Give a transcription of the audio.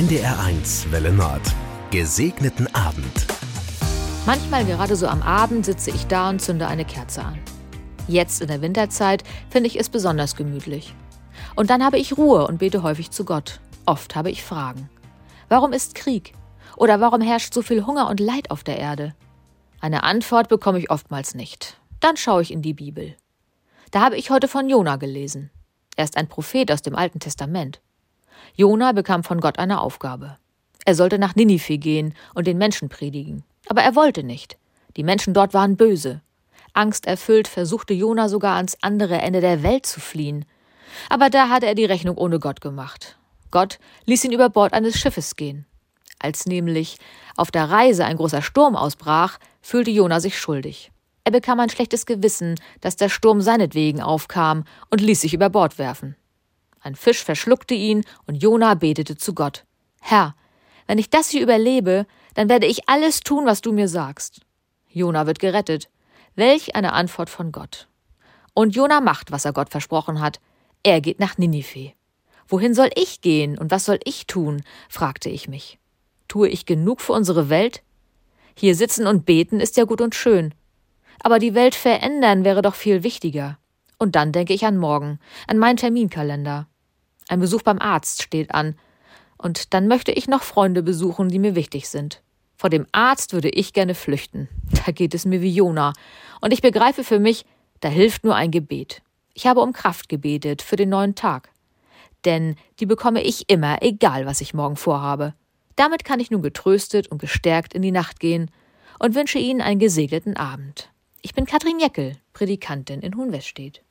NDR1 Welle Nord. Gesegneten Abend. Manchmal gerade so am Abend sitze ich da und zünde eine Kerze an. Jetzt in der Winterzeit finde ich es besonders gemütlich. Und dann habe ich Ruhe und bete häufig zu Gott. Oft habe ich Fragen. Warum ist Krieg? Oder warum herrscht so viel Hunger und Leid auf der Erde? Eine Antwort bekomme ich oftmals nicht. Dann schaue ich in die Bibel. Da habe ich heute von Jona gelesen. Er ist ein Prophet aus dem Alten Testament. Jona bekam von Gott eine Aufgabe. Er sollte nach Ninive gehen und den Menschen predigen. Aber er wollte nicht. Die Menschen dort waren böse. Angsterfüllt versuchte Jona sogar ans andere Ende der Welt zu fliehen. Aber da hatte er die Rechnung ohne Gott gemacht. Gott ließ ihn über Bord eines Schiffes gehen. Als nämlich auf der Reise ein großer Sturm ausbrach, fühlte Jona sich schuldig. Er bekam ein schlechtes Gewissen, dass der Sturm seinetwegen aufkam und ließ sich über Bord werfen. Ein Fisch verschluckte ihn und Jona betete zu Gott. Herr, wenn ich das hier überlebe, dann werde ich alles tun, was du mir sagst. Jona wird gerettet. Welch eine Antwort von Gott. Und Jona macht, was er Gott versprochen hat. Er geht nach Ninive. Wohin soll ich gehen und was soll ich tun? fragte ich mich. Tue ich genug für unsere Welt? Hier sitzen und beten ist ja gut und schön. Aber die Welt verändern wäre doch viel wichtiger. Und dann denke ich an morgen, an meinen Terminkalender. Ein Besuch beim Arzt steht an. Und dann möchte ich noch Freunde besuchen, die mir wichtig sind. Vor dem Arzt würde ich gerne flüchten. Da geht es mir wie Jona. Und ich begreife für mich, da hilft nur ein Gebet. Ich habe um Kraft gebetet für den neuen Tag. Denn die bekomme ich immer, egal was ich morgen vorhabe. Damit kann ich nun getröstet und gestärkt in die Nacht gehen und wünsche Ihnen einen gesegneten Abend. Ich bin Katrin Jeckel, Predikantin in Hohenweststedt.